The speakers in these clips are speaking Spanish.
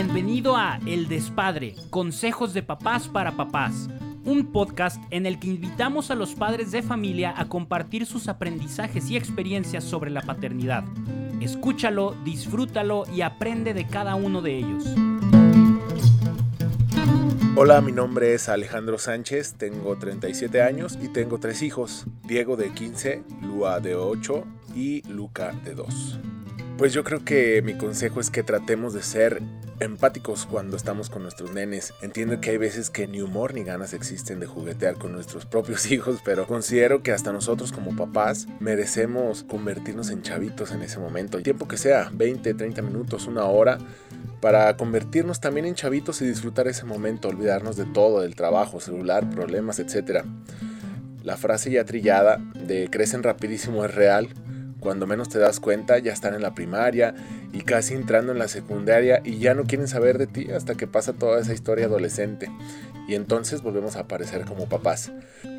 Bienvenido a El Despadre, Consejos de Papás para Papás, un podcast en el que invitamos a los padres de familia a compartir sus aprendizajes y experiencias sobre la paternidad. Escúchalo, disfrútalo y aprende de cada uno de ellos. Hola, mi nombre es Alejandro Sánchez, tengo 37 años y tengo tres hijos, Diego de 15, Lua de 8 y Luca de 2. Pues yo creo que mi consejo es que tratemos de ser empáticos cuando estamos con nuestros nenes. Entiendo que hay veces que ni humor ni ganas existen de juguetear con nuestros propios hijos, pero considero que hasta nosotros como papás merecemos convertirnos en chavitos en ese momento. El tiempo que sea, 20, 30 minutos, una hora, para convertirnos también en chavitos y disfrutar ese momento, olvidarnos de todo, del trabajo, celular, problemas, etc. La frase ya trillada de crecen rapidísimo es real. Cuando menos te das cuenta ya están en la primaria y casi entrando en la secundaria y ya no quieren saber de ti hasta que pasa toda esa historia adolescente. Y entonces volvemos a aparecer como papás.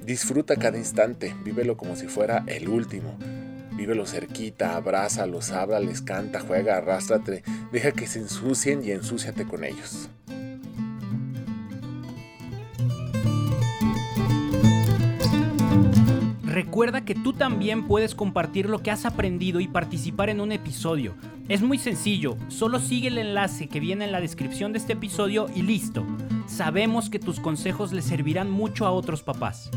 Disfruta cada instante, vívelo como si fuera el último. Vívelo cerquita, abrázalos, háblales, canta, juega, arrástrate, deja que se ensucien y ensúciate con ellos. Recuerda que tú también puedes compartir lo que has aprendido y participar en un episodio. Es muy sencillo, solo sigue el enlace que viene en la descripción de este episodio y listo. Sabemos que tus consejos le servirán mucho a otros papás.